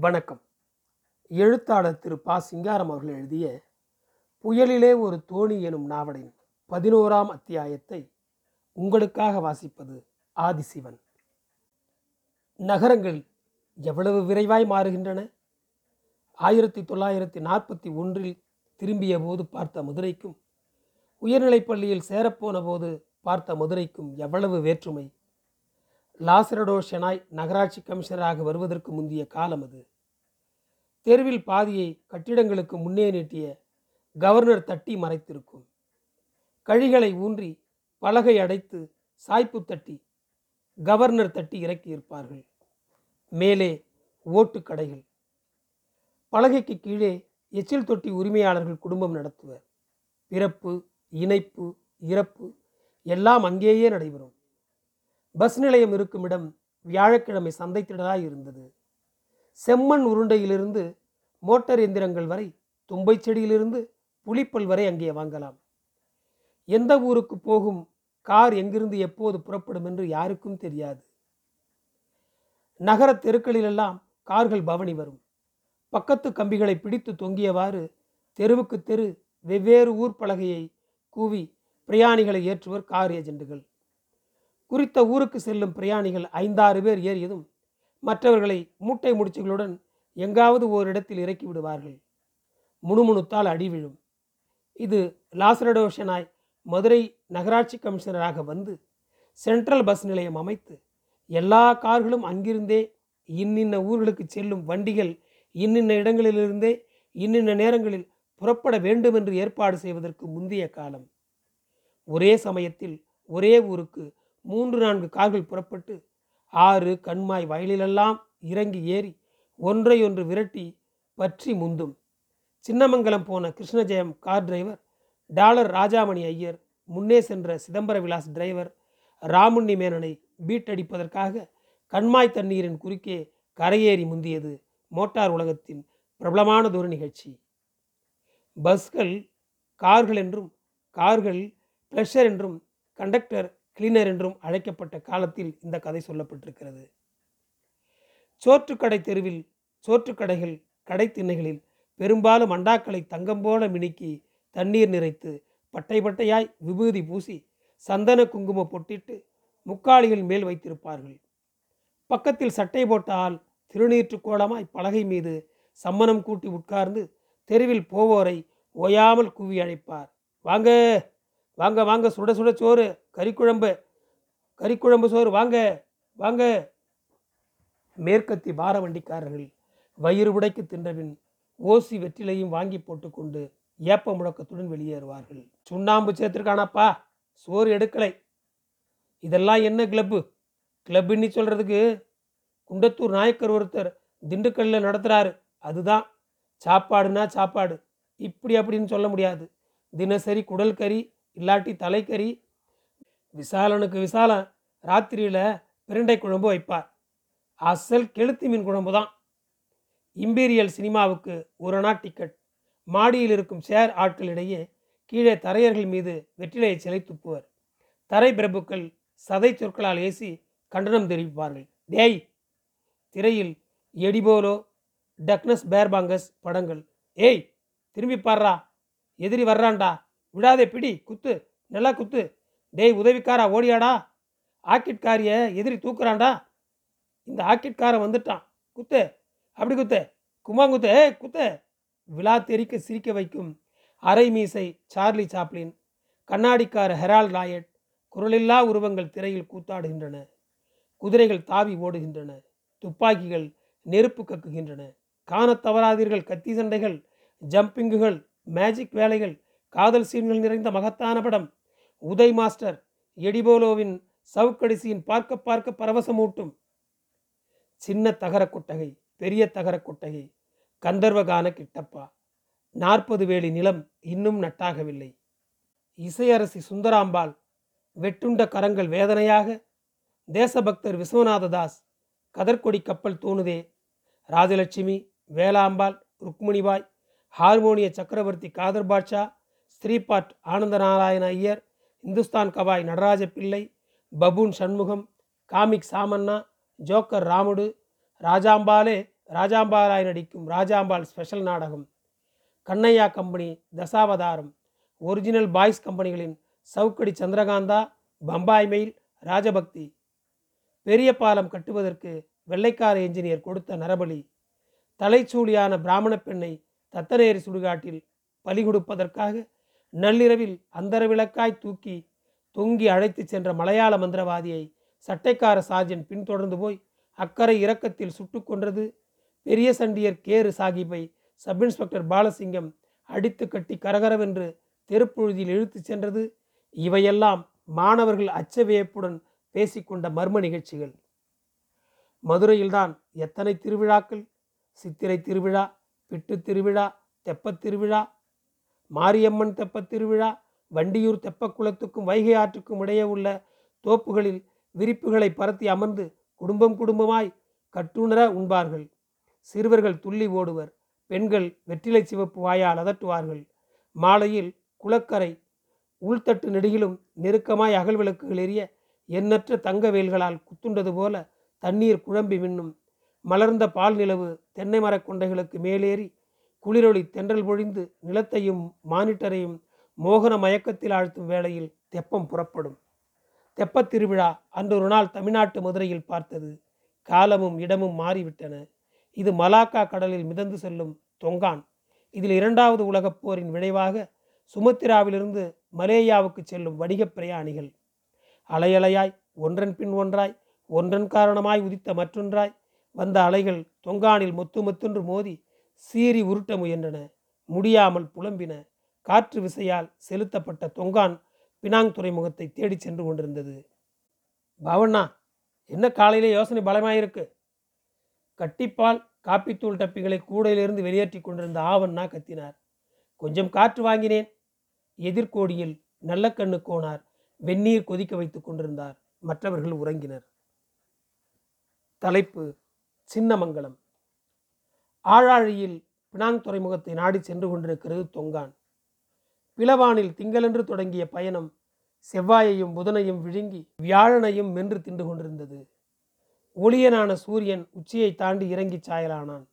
வணக்கம். எழுத்தாளர் திரு பா. சிங்காரம் அவர்கள் எழுதிய புயலிலே ஒரு தோணி எனும் நாவலின் பதினோராம் அத்தியாயத்தை உங்களுக்காக வாசிப்பது ஆதிசிவன். நகரங்கள் எவ்வளவு விரைவாய் மாறுகின்றன? ஆயிரத்தி தொள்ளாயிரத்தி நாற்பத்தி ஒன்றில் திரும்பிய போது பார்த்த மதுரைக்கும் உயர்நிலைப் பள்ளியில் சேரப்போன போது பார்த்த மதுரைக்கும் எவ்வளவு வேற்றுமை? லாசரடோ ஷெனாய் நகராட்சி கமிஷனராக வருவதற்கு முந்திய காலம் அது. தெருவில் பாதியை கட்டிடங்களுக்கு முன்னே நீட்டிய கவர்னர் தட்டி மறைத்திருக்கும். கழிகளை ஊன்றி பலகை அடைத்து சாய்ப்பு தட்டி கவர்னர் தட்டி இறக்கியிருப்பார்கள். மேலே ஓட்டு கடைகள். பலகைக்கு கீழே எச்சில் தொட்டி உரிமையாளர்கள் குடும்பம் நடத்துவர். பிறப்பு இணைப்பு இறப்பு எல்லாம் அங்கேயே நடைபெறும். பஸ் நிலையம் இருக்கும் இடம் வியாழக்கிழமை சந்தைத்திடலாய் இருந்தது. செம்மண் உருண்டையிலிருந்து மோட்டார் எந்திரங்கள் வரை தும்பை செடியிலிருந்து புலிப்பல் வரை அங்கே வாங்கலாம். எந்த ஊருக்கு போகும் கார் எங்கிருந்து எப்போது புறப்படும் என்று யாருக்கும் தெரியாது. நகர தெருக்களிலெல்லாம் கார்கள் பவனி வரும். பக்கத்து கம்பிகளை பிடித்து தொங்கியவாறு தெருவுக்கு தெரு வெவ்வேறு ஊர் பலகையை கூவி பிரயாணிகளை ஏற்றுவர் கார் ஏஜெண்டுகள். குறித்த ஊருக்கு செல்லும் பிரயாணிகள் ஐந்தாறு பேர் ஏறியதும் மற்றவர்களை மூட்டை முடிச்சுகளுடன் எங்காவது ஓரிடத்தில் இறக்கி விடுவார்கள். முணுமுணுத்தால் அடி விழும். இது லாசரடோஷனாய் மதுரை நகராட்சி கமிஷனராக வந்து சென்ட்ரல் பஸ் நிலையம் அமைத்து எல்லா கார்களும் அங்கிருந்தே இன்னின்ன ஊர்களுக்கு செல்லும் வண்டிகள் இன்னின்ன இடங்களிலிருந்தே இன்னின்ன நேரங்களில் புறப்பட வேண்டும் என்று ஏற்பாடு செய்வதற்கு முந்தைய காலம். ஒரே சமயத்தில் ஒரே ஊருக்கு மூன்று நான்கு கார்கள் புறப்பட்டு ஆறு கண்மாய் வயலிலெல்லாம் இறங்கி ஏறி ஒன்றையொன்று விரட்டி பற்றி முந்தும். சின்னமங்கலம் போன Krishnajayam car driver dollar Rajamani Iyer முன்னே சென்ற சிதம்பர விலாஸ் டிரைவர் ராமுண்ணி மேனனை பீட் அடிப்பதற்காக கண்மாய் தண்ணீரின் குறுக்கே கரையேறி முந்தியது மோட்டார் உலகத்தின் பிரபலமானதொரு நிகழ்ச்சி. பஸ்கள் கார்கள் என்றும் கார்கள் ப்ளஷர் என்றும் கண்டக்டர் கிளீனர் என்றும் அழைக்கப்பட்ட காலத்தில் இந்த கதை சொல்லப்பட்டிருக்கிறது. சோற்றுக்கடை தெருவில் சோற்றுக்கடைகள் கடை திண்ணைகளில் பெரும்பாலும் அண்டாக்களை தங்கம் போல மினுக்கி தண்ணீர் நிறைத்து பட்டை பட்டையாய் விபூதி பூசி சந்தன குங்குமம் பொட்டிட்டு முக்காளிகள் மேல் வைத்திருப்பார்கள். பக்கத்தில் சட்டை போட்ட ஆள் திருநீற்று கோலமாய் பலகை மீது சம்மணம் கூட்டி உட்கார்ந்து தெருவில் போவோரை ஓயாமல் கூவி அழைப்பார் வாங்க! வாங்க வாங்க சுட சுட சோறு கறிக்குழம்பு கறிக்குழம்பு சோறு வாங்க வாங்க. மேற்கத்தி பார வண்டிக்காரர்கள் வயிறு உடைக்கு தின்றபின் ஓசி வெற்றிலையும் வாங்கி போட்டுக்கொண்டு ஏப்ப முழக்கத்துடன் வெளியேறுவார்கள். சுண்ணாம்பு சேர்த்துருக்கானாப்பா சோறு எடுக்கலை. இதெல்லாம் என்ன கிளப்பு? கிளப்புன்னு சொல்கிறதுக்கு குண்டத்தூர் நாயக்கர் ஒருத்தர் திண்டுக்கல்லில் நடத்துகிறாரு அதுதான். சாப்பாடுனா சாப்பாடு. இப்படி அப்படின்னு சொல்ல முடியாது. தினசரி குடல் கறி இல்லாட்டி தலைக்கறி விசாலனுக்கு விசாலம் ராத்திரியில் பிரண்டை குழம்பு வைப்பார். அசல் கெளுத்தி மீன் குழம்பு தான். இம்பீரியல் சினிமாவுக்கு ஒரு நாள் டிக்கெட். மாடியில் இருக்கும் சேர் ஆட்களிடையே கீழே தரையர்கள் மீது வெற்றிலையை சிலை துப்புவர் தரை பிரபுக்கள் சதை சொற்களால் ஏசி கண்டனம் தெரிவிப்பார்கள். டேய் திரையில் எடிபோலோ டக்னஸ் பேர்பாங்கஸ் படங்கள். ஏய் திரும்பி பாடுறா எதிரி வர்றான்டா. விடாதே பிடி குத்து நல்லா குத்து. டேய் உதவிக்காரா ஓடியாடா. ஆக்கிட்காரிய எதிரி தூக்குறான்டா. இந்த ஆக்கிட்காரன் வந்துட்டான். குத்து அப்படி குத்து. குமாங்குத்து ஏ குத்து. விழா தெரிக்க சிரிக்க வைக்கும் அரை மீசை சார்லி சாப்ளின். கண்ணாடிக்கார ஹெரால் ராயட் குரலில்லா உருவங்கள் திரையில் கூத்தாடுகின்றன. குதிரைகள் தாவி ஓடுகின்றன. துப்பாக்கிகள் நெருப்பு கக்குகின்றன. காணத் தவறாதீர்கள் கத்தி சண்டைகள் ஜம்பிங்குகள் மேஜிக் வேலைகள் காதல் சீன்கள் நிறைந்த மகத்தான படம். உதய் மாஸ்டர் எடிபோலோவின் சவுக்கடிசியின் பார்க்க பார்க்க பரவசமூட்டும். சின்ன தகர கொட்டகை பெரிய தகர கொட்டகை கந்தர்வகான கிட்டப்பா. நாற்பது வேலி நிலம் இன்னும் நட்டாகவில்லை. இசையரசி சுந்தராம்பாள் வெட்டுண்ட கரங்கள் வேதனையாக தேசபக்தர் விஸ்வநாததாஸ் கதர்கொடி கப்பல் தோணுதே. ராஜலட்சுமி வேலாம்பாள் ருக்மிணிபாய் ஹார்மோனிய சக்கரவர்த்தி காதர் பாட்ஷா ஸ்ரீபாட் ஆனந்த Narayana Iyer Hindustan Gavai Nataraja Pillai buffoon Shanmugam comic Samanna joker Ramudu ராஜாம்பாலே ராஜாம்பாலாய் நடிக்கும் ராஜாம்பால் ஸ்பெஷல் நாடகம் Kannaiya company Dasavatharam original boys கம்பெனிகளின் சவுக்கடி சந்திரகாந்தா பம்பாய் மெயில் ராஜபக்தி. பெரிய பாலம் கட்டுவதற்கு வெள்ளைக்கார என்ஜினியர் கொடுத்த நரபலி தலைச்சூலியான பிராமண பெண்ணை தத்தநேரி சுடுகாட்டில் பலி கொடுப்பதற்காக நள்ளிரவில் அந்தர விளக்காய் தூக்கி தொங்கி அழைத்துச் சென்ற மலையாள மந்திரவாதியை சட்டைக்கார சார்ஜன் பின்தொடர்ந்து போய் அக்கறை இறக்கத்தில் சுட்டு கொன்றது. பெரிய சண்டியர் கேரு சாகிப்பை சப் இன்ஸ்பெக்டர் பாலசிங்கம் அடித்து கட்டி கரகரவென்று தெருப்புழுதியில் இழுத்துச் சென்றது. இவையெல்லாம் மாணவர்கள் அச்ச வியப்புடன் பேசிக்கொண்ட மர்ம நிகழ்ச்சிகள். மதுரையில்தான் எத்தனை திருவிழாக்கள்? சித்திரை திருவிழா பிட்டு திருவிழா தெப்பத் திருவிழா மாரியம்மன் தெப்பத் திருவிழா வண்டியூர் தெப்பக்குளத்துக்கும் வைகை ஆற்றுக்கும் இடையே உள்ள தோப்புகளில் விரிப்புகளை பரத்தி அமர்ந்து குடும்பம் குடும்பமாய் கட்டுணர உண்பார்கள். சிறுவர்கள் துள்ளி ஓடுவர் பெண்கள் வெற்றிலை சிவப்பு வாயால் அதட்டுவார்கள். மாலையில் குளக்கரை உள்தட்டு நெடுகிலும் நெருக்கமாய் அகல் விளக்குகள் எரிய எண்ணற்ற தங்க வேல்களால் குத்துண்டது போல தண்ணீர் குழம்பி மின்னும். மலர்ந்த பால் நிலவு தென்னை மரக் கொண்டைகளுக்கு மேலேறி குளிரொளி தென்றல் பொழிந்து நிலத்தையும் மானிட்டரையும் மோகன மயக்கத்தில் ஆழ்த்தும் வேளையில் தெப்பம் புறப்படும். தெப்பத் திருவிழா அன்றொரு நாள் தமிழ்நாட்டு மதுரையில் பார்த்தது. காலமும் இடமும் மாறிவிட்டன. இது மலாக்கா கடலில் மிதந்து செல்லும் தொங்கான். இதில் இரண்டாவது உலகப் போரின் விளைவாக சுமத்திராவிலிருந்து மலேயாவுக்கு செல்லும் வணிகப் பிரயாணிகள். அலையலையாய் ஒன்றன் பின் ஒன்றாய் ஒன்றன் காரணமாய் உதித்த மற்றொன்றாய் வந்த அலைகள் தொங்கானில் மொத்து மொத்தென்று மோதி சீறி உருட்ட முயன்றன. முடியாமல் புலம்பின. காற்று விசையால் செலுத்தப்பட்ட தொங்கான் பினாங் துறைமுகத்தை தேடி சென்று கொண்டிருந்தது. பவண்ணா என்ன காலையிலே யோசனை பலமாயிருக்கு? கட்டிப்பால் காப்பித்தூள் டப்பிகளை கூடையிலிருந்து வெளியேற்றி கொண்டிருந்த ஆவண்ணா கத்தினார். கொஞ்சம் காற்று வாங்கினேன். எதிர்கோடியில் நல்ல கண்ணு கோனார் வெந்நீர் கொதிக்க வைத்துக் கொண்டிருந்தார். மற்றவர்கள் உறங்கினர். தலைப்பு சின்னமங்கலம். ஆழாழியில் பினாங் துறைமுகத்தை நாடி சென்று கொண்டிருக்கிறது தொங்கான். பிளவானில் திங்களென்று தொடங்கிய பயணம் செவ்வாயையும் புதனையும் விழுங்கி வியாழனையும் மென்று தின்று கொண்டிருந்தது. ஒளியனான சூரியன் உச்சியை தாண்டி இறங்கி சாயலானான்.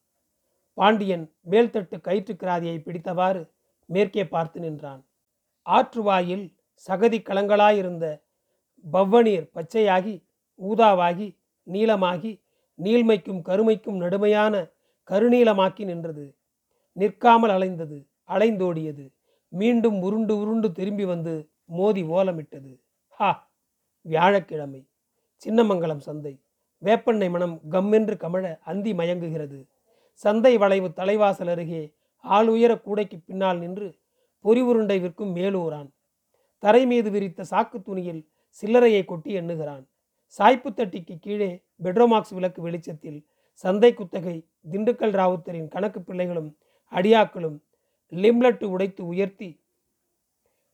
பாண்டியன் மேல்தட்டு கயிற்றுக்கிராதியை பிடித்தவாறு மேற்கே பார்த்து நின்றான். ஆற்றுவாயில் சகதி கலங்களாயிருந்த பவ்வநீர் பச்சையாகி ஊதாவாகி நீளமாகி நீள்மைக்கும் கருமைக்கும் நடுமையான கருநீலமாக்கி நின்றது. நிற்காமல் அலைந்தது. அலைந்தோடியது. மீண்டும் உருண்டு உருண்டு திரும்பி வந்து மோதி ஓலமிட்டது. ஹா! வியாழக்கிழமை. சின்னமங்கலம் சந்தை. வேப்பெண்ணை மனம் கம்மென்று கமழ அந்தி மயங்குகிறது. சந்தை வளைவு தலைவாசல் அருகே ஆள் உயர கூடைக்கு பின்னால் நின்று பொறி உருண்டை விற்கும் மேலூரான். தரை மீது விரித்த சாக்கு துணியில் சில்லறையை கொட்டி எண்ணுகிறான். சாய்ப்பு தட்டிக்கு கீழே பெட்ரோமாக்ஸ் விளக்கு வெளிச்சத்தில் சந்தை குத்தகை திண்டுக்கல் ராவுத்தரின் கணக்கு பிள்ளைகளும் அடியாக்களும் லிம்லட்டு உடைத்து உயர்த்தி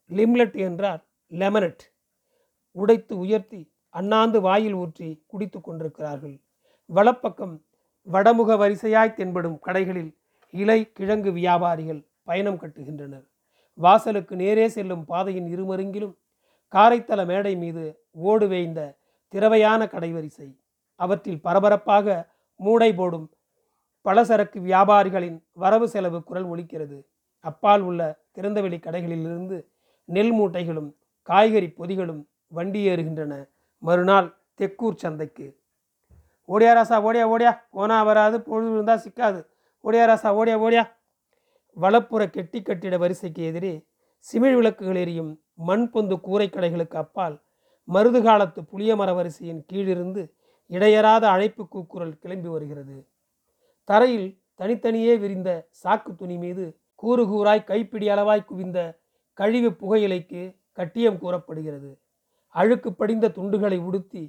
லிம்லட் என்றார் லெமனட் உடைத்து உயர்த்தி அண்ணாந்து வாயில் ஊற்றி குடித்து கொண்டிருக்கிறார்கள். வலப்பக்கம் வடமுக வரிசையாய் தென்படும் கடைகளில் இலை கிழங்கு வியாபாரிகள் பயணம் கட்டுகின்றனர். வாசலுக்கு நேரே செல்லும் பாதையின் இருமருங்கிலும் காரைத்தல மேடை மீது ஓடு வேய்ந்த திரவையான கடைவரிசை. அவற்றில் பரபரப்பாக மூடை போடும். பலசரக்கு வியாபாரிகளின் வரவு செலவு குரல் ஒலிக்கிறது. அப்பால் உள்ள திறந்தவெளி கடைகளிலிருந்து நெல் மூட்டைகளும் காய்கறி பொதிகளும் வண்டி ஏறுகின்றன. மறுநாள் தெக்கூர் சந்தைக்கு. ஓடியா ராசா ஓடியா ஓடியா. போனா வராது பொழுது இருந்தால் சிக்காது. ஓடியா ராசா ஓடியா ஓடியா. வலப்புற கெட்டி கட்டிட வரிசைக்கு எதிரே சிமிழ் விளக்குகள் எரியும் மண் பொந்து கூரை கடைகளுக்கு அப்பால் மருது காலத்து புளிய மர வரிசையின் கீழிருந்து இடையராத அழைப்பு கூக்குரல் கிளம்பி வருகிறது. தரையில் தனித்தனியே விரிந்த சாக்கு துணி மீது கூறு கூறாய் கைப்பிடி அளவாய் குவிந்த கழிவு புகையிலைக்கு கட்டியம் கூறப்படுகிறது. அழுக்கு படிந்த துண்டுகளை உடுத்தி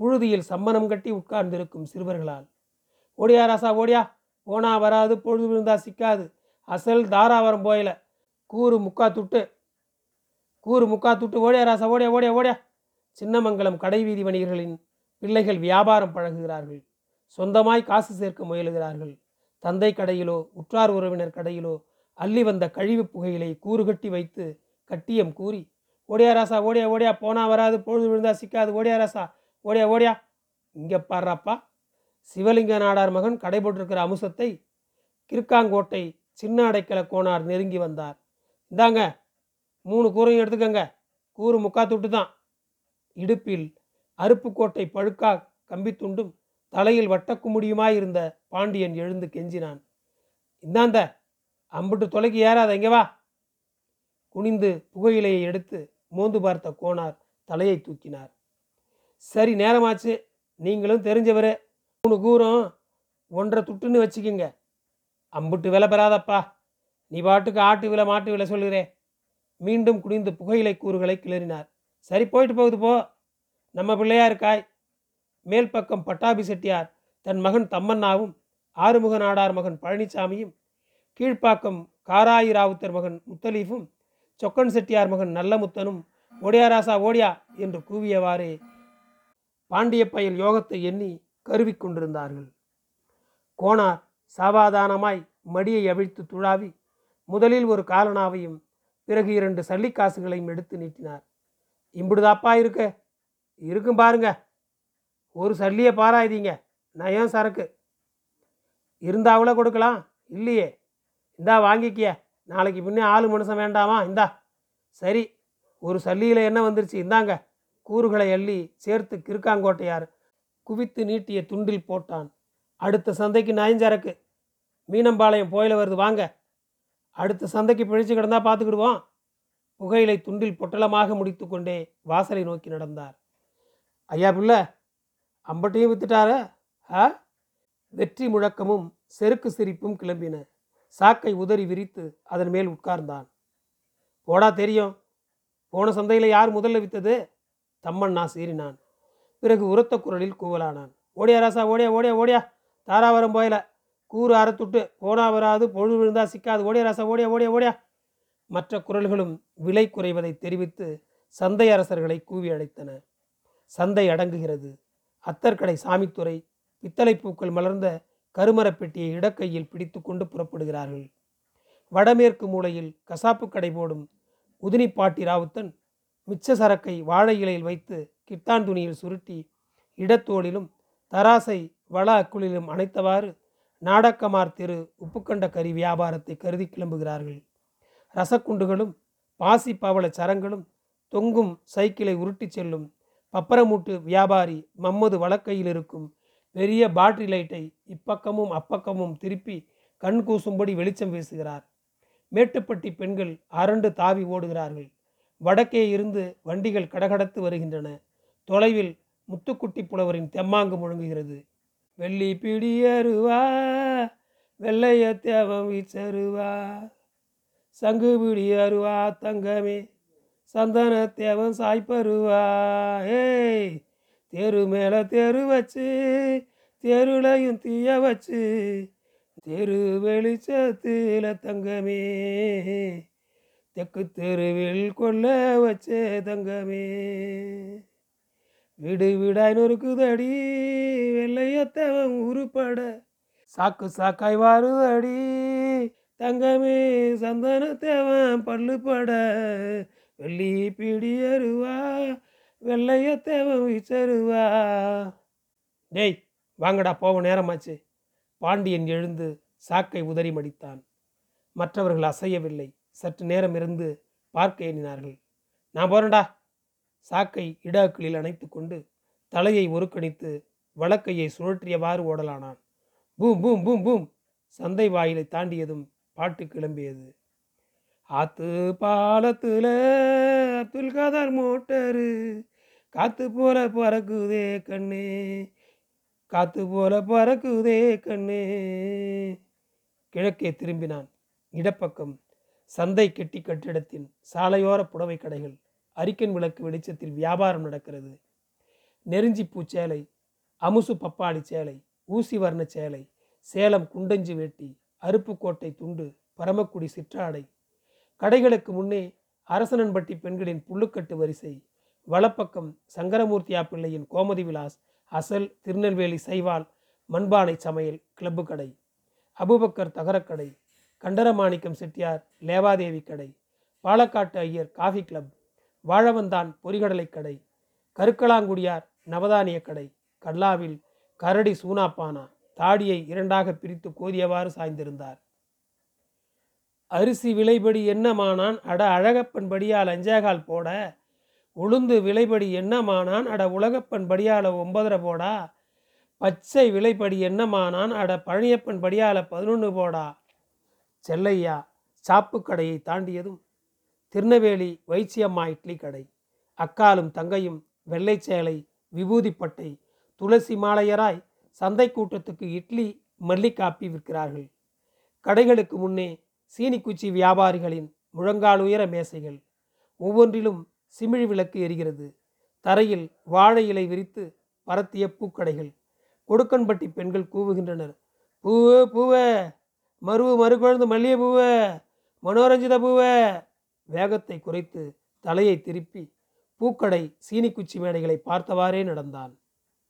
புழுதியில் சம்மணம் கட்டி உட்கார்ந்திருக்கும் சிறுவர்களால் ஓடியா ராசா ஓடியா போனா வராது பொழுது விழுந்தா சிக்காது அசல் தாராவரம் போயல கூறு முக்கா துட்டு கூறு முக்கா துட்டு ஓடியா ராசா ஓடியா ஓடியா ஓடியா சின்னமங்கலம் கடைவீதி வணிகர்களின் பிள்ளைகள் வியாபாரம் பழகுகிறார்கள். சொந்தமாய் காசு சேர்க்க முயலுகிறார்கள். தந்தை கடையிலோ உற்றார் உறவினர் கடையிலோ அள்ளி வந்த கழிவு புகையிலை கூறுகட்டி வைத்து கட்டியம் கூறி ஓடியா ராசா ஓடியா ஓடியா போனா வராது பொழுது விழுந்தா சிக்காது ஓடியா ராசா ஓடியா ஓடியா இங்கே பாடுறாப்பா சிவலிங்க நாடார் மகன் கடை போட்டிருக்கிற அமுசத்தை கிருக்காங்கோட்டை சின்ன அடைக்கல கோனார் நெருங்கி வந்தார். இந்தாங்க மூணு கூரையும் எடுத்துக்கங்க கூறு முக்கா துட்டு தான் இடுப்பில் அருப்புக்கோட்டை பழுக்கா கம்பித்துண்டும் தலையில் வட்டக்குமுடியுமாயிருந்த பாண்டியன் எழுந்து கெஞ்சினான். இந்தாந்த அம்புட்டு தொலைக்கு ஏறாத இங்கே வா. குனிந்து புகையிலையை எடுத்து மோந்து பார்த்த கோனார் தலையை தூக்கினார். சரி நேரமாச்சு. நீங்களும் தெரிஞ்சவர். மூணு கூரம் ஒன்றரை துட்டுன்னு வச்சுக்கிங்க. அம்புட்டு விலை பெறாதப்பா. நீ பாட்டுக்கு ஆட்டு விலை மாட்டு விலை சொல்லுறே மீண்டும் குனிந்து புகையிலை கூறுகளை கிளறினார். சரி போயிட்டு போகுது போ. நம்ம பிள்ளையாருக்காய். மேல் பக்கம் பட்டாபி செட்டியார் தன் மகன் தம்மண்ணாவும் ஆறுமுக நாடார் மகன் பழனிசாமியும் கீழ்ப்பாக்கம் காராயி ராவுத்தர் மகன் முத்தலீஃபும் சொக்கன் செட்டியார் மகன் நல்லமுத்தனும் ஓடியா ராசா ஓடியா என்று கூவியவாறே பாண்டிய பயல் யோகத்தை எண்ணி கருவிக் கொண்டிருந்தார்கள். கோனார் சாவாதானமாய் மடியை அவிழ்த்து துழாவி முதலில் ஒரு காலனாவையும் பிறகு இரண்டு சல்லிக்காசுகளையும் எடுத்து நீட்டினார். இம்புடுதாப்பா இருக்க? இருக்கும் பாருங்க. ஒரு சல்லியை பாராயுதீங்க நயம் சரக்கு? இருந்தாவில் கொடுக்கலாம். இல்லையே. இந்தா வாங்கிக்கிய. நாளைக்கு பின்னே ஆளு மனுஷன் வேண்டாமா? இந்தா. சரி. ஒரு சல்லியில் என்ன வந்துருச்சு? இந்தாங்க. கூறுகளை அள்ளி சேர்த்து கிருக்காங்கோட்டையார் குவித்து நீட்டிய துண்டில் போட்டான். அடுத்த சந்தைக்கு நயஞ்சரக்கு மீனம்பாளையம் போயில வருது. வாங்க. அடுத்த சந்தைக்கு பிழைச்சு கிடந்தா பார்த்துக்கிடுவோம். புகையிலை துண்டில் பொட்டலமாக முடித்துக்கொண்டே வாசலை நோக்கி நடந்தார். ஐயா பிள்ளை அம்பட்டையும் வித்துட்டார ஆ? வெற்றி முழக்கமும் செருக்கு சிரிப்பும் கிளம்பின. சாக்கை உதறி விரித்து அதன் மேல் உட்கார்ந்தான். போடா தெரியும் போன சந்தையில் யார் முதல்ல வித்தது? தம்மண்ணா சீறினான். பிறகு உரத்த குரலில் கூவலானான். ஓடியா ராசா ஓடியா ஓடியா ஓடியா தாராவரம் போயல. கூறு அறத்துட்டு போனா வராது பொழுது விழுந்தா சிக்காது. ஓடியா ராசா ஓடியா ஓடியா ஓடியா. மற்ற குரல்களும் விலை குறைவதை தெரிவித்து சந்தை அரசர்களை கூவி அழைத்தன. சந்தை அடங்குகிறது. அத்தர்கடை சாமித்துறை பித்தளை பூக்கள் மலர்ந்த கருமரப்பெட்டியை இடக்கையில் பிடித்து கொண்டு புறப்படுகிறார்கள். வடமேற்கு மூலையில் கசாப்பு கடை போடும் உதினிப்பாட்டி ராவுத்தன் மிச்ச சரக்கை வாழை இலையில் வைத்து கிட்டான் துணியில் சுருட்டி இடத்தோளிலும் தராசை வள அக்குளிலும் அணைத்தவாறு நாடக்கமார் திரு உப்புக்கண்ட கறி வியாபாரத்தை கருதி கிளம்புகிறார்கள். ரசக்குண்டுகளும் பாசி பவள சரங்களும் தொங்கும் சைக்கிளை உருட்டிச் செல்லும் பப்பரமூட்டு வியாபாரி மம்மது வழக்கையில் இருக்கும் பெரிய பாட்ரி லைட்டை இப்பக்கமும் அப்பக்கமும் திருப்பி கண் கூசும்படி வெளிச்சம் வீசுகிறார். மேட்டுப்பட்டி பெண்கள் அரண்டு தாவி ஓடுகிறார்கள். வடக்கே இருந்து வண்டிகள் கடகடத்து வருகின்றன. தொலைவில் முத்துக்குட்டி புலவரின் தெம்மாங்கு முழங்குகிறது. வெள்ளி பிடியருவா வெள்ளைய தேவம் வீச்சருவா சங்கு பிடியருவா தங்கமே சந்தன தேவன் சாய்ப்பருவா ஏய் தெரு மேலே தெரு வச்சு தெருளையும் தீய வச்சு தெரு வெளிச்சத்தில் தங்கமே. தெக்கு தெருவில் கொள்ள வச்சே தங்கமே. விடு விடாய் நொறுக்குதடி வெள்ளையத்தவன் உருப்பட. சாக்கு சாக்காய் வாருதடி தங்கமே சந்தனத்தேவன் பல்லுப்பட வெள்ளி பிடியருவா தேவை சருவா டேய் வாங்கடா போக நேரமாச்சு. பாண்டியன் எழுந்து சாக்கை உதறி மடித்தான். மற்றவர்கள் அசையவில்லை. சற்று நேரம் இருந்து பார்க்க எண்ணினார்கள். நான் போறேன்டா. சாக்கை இடாக்களில் அணைத்து கொண்டு தலையை ஒருக்கணித்து வழக்கையை சுழற்றியவாறு ஓடலானான். Boom boom boom boom. சந்தை வாயிலை தாண்டியதும் பாட்டு கிளம்பியது. ஆத்து பாலத்தில் அப்துல் கதர் மோட்டரு. காத்து போல பறக்குதே கண்ணே. காத்து போல பறக்குதே கண்ணே. கிழக்கே திரும்பினான் இடப்பக்கம் சந்தை கெட்டி கட்டிடத்தின் சாலையோர புடவை கடைகள். அரிக்கன் விளக்கு வெளிச்சத்தில் வியாபாரம் நடக்கிறது. நெருஞ்சி பூச்சேலை அமுசு பப்பாளி சேலை ஊசி வர்ண சேலை சேலம் குண்டஞ்சி வேட்டி அருப்புக்கோட்டை துண்டு பரமக்குடி சிற்றாடை கடைகளுக்கு முன்னே அரசனன்பட்டி பெண்களின் புல்லுக்கட்டு வரிசை வலப்பக்கம் சங்கரமூர்த்தியா பிள்ளையின் கோமதி விலாஸ் அசல் திருநெல்வேலி சைவால் மண்பானை சமையல் கிளப்பு கடை அபுபக்கர் தகரக்கடை கண்டரமாணிக்கம் செட்டியார் லேவாதேவி கடை பாலக்காட்டு ஐயர் காஃபி கிளப் வாழவந்தான் பொறிகடலை கடை கருக்கலாங்குடியார் நவதானிய கடை கல்லாவில் கரடி சூனாப்பானா தாடியை இரண்டாக பிரித்து கோதியவாறு சாய்ந்திருந்தார். அரிசி விலைபடி என்னமானான்? அட அழகப்பன் படியால் அஞ்சேகால் போட. உளுந்து விலைபடி என்னமானான்? அட உலகப்பன் படியால ஒன்பதரை போடா. பச்சை விலைப்படி என்னமானான்? அட பழனியப்பன் படியால பதினொன்று போடா. செல்லையா சாப்பு கடையை தாண்டியதும் திருநெல்வேலி வைச்சியம்மா இட்லி கடை. அக்காலும் தங்கையும் வெள்ளை சேலை விபூதிப்பட்டை துளசி மாலையராய் சந்தை கூட்டத்துக்கு இட்லி மல்லிகாப்பி விற்கிறார்கள். கடைகளுக்கு முன்னே சீனிக்குச்சி வியாபாரிகளின் முழங்கால் உயர மேசைகள் ஒவ்வொன்றிலும் சிமிழ் விளக்கு எரிகிறது. தரையில் வாழை இலை விரித்து பரத்திய பூக்கடைகள். கொடுக்கன்பட்டி பெண்கள் கூவுகின்றனர். பூவே பூவே! மருவு மறுகுழந்து மல்லிகை பூவே! மனோரஞ்சித பூவே! வேகத்தை குறைத்து தலையை திருப்பி பூக்கடை சீனிக்குச்சி மேடைகளை பார்த்தவாறே நடந்தான்.